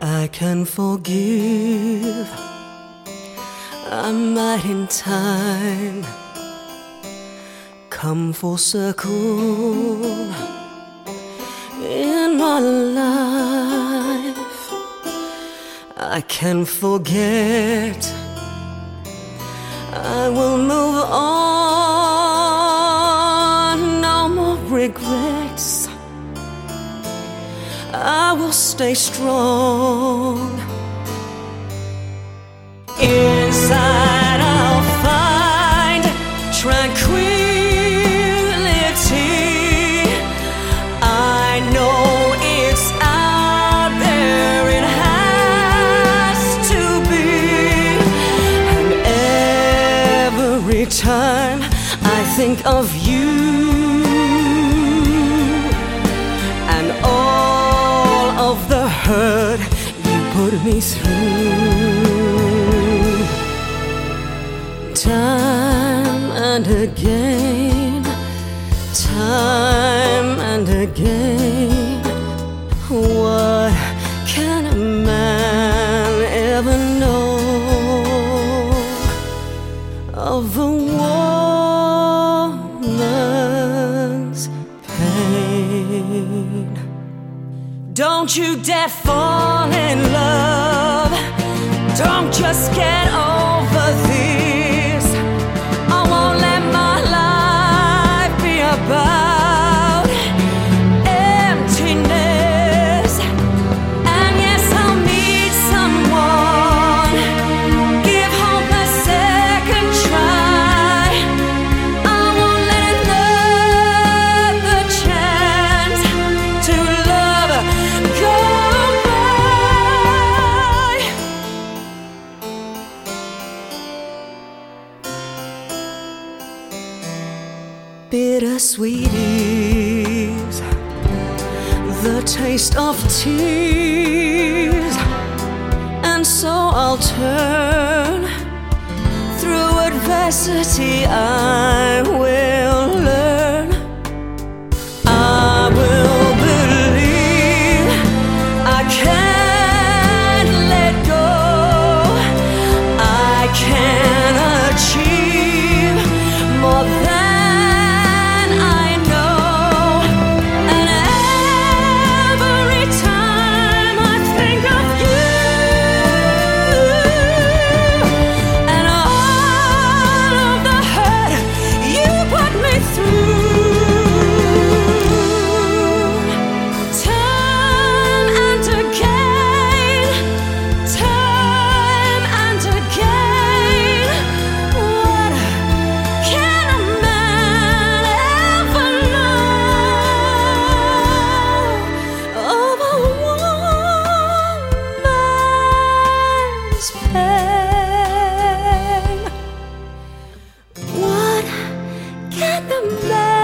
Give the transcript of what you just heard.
I can forgive. I might in time come full circle in my life. I can forget. I will move on. Stay strong. Inside, I'll find tranquility. I know it's out there, it has to be. And every time I think of you hurt you put me through. Time and again, Don't you dare fall in love. Don't just get over this. bittersweet is the taste of tears, and so I'll turn through adversity. I will learn, I will believe I can't let go, I can't. love.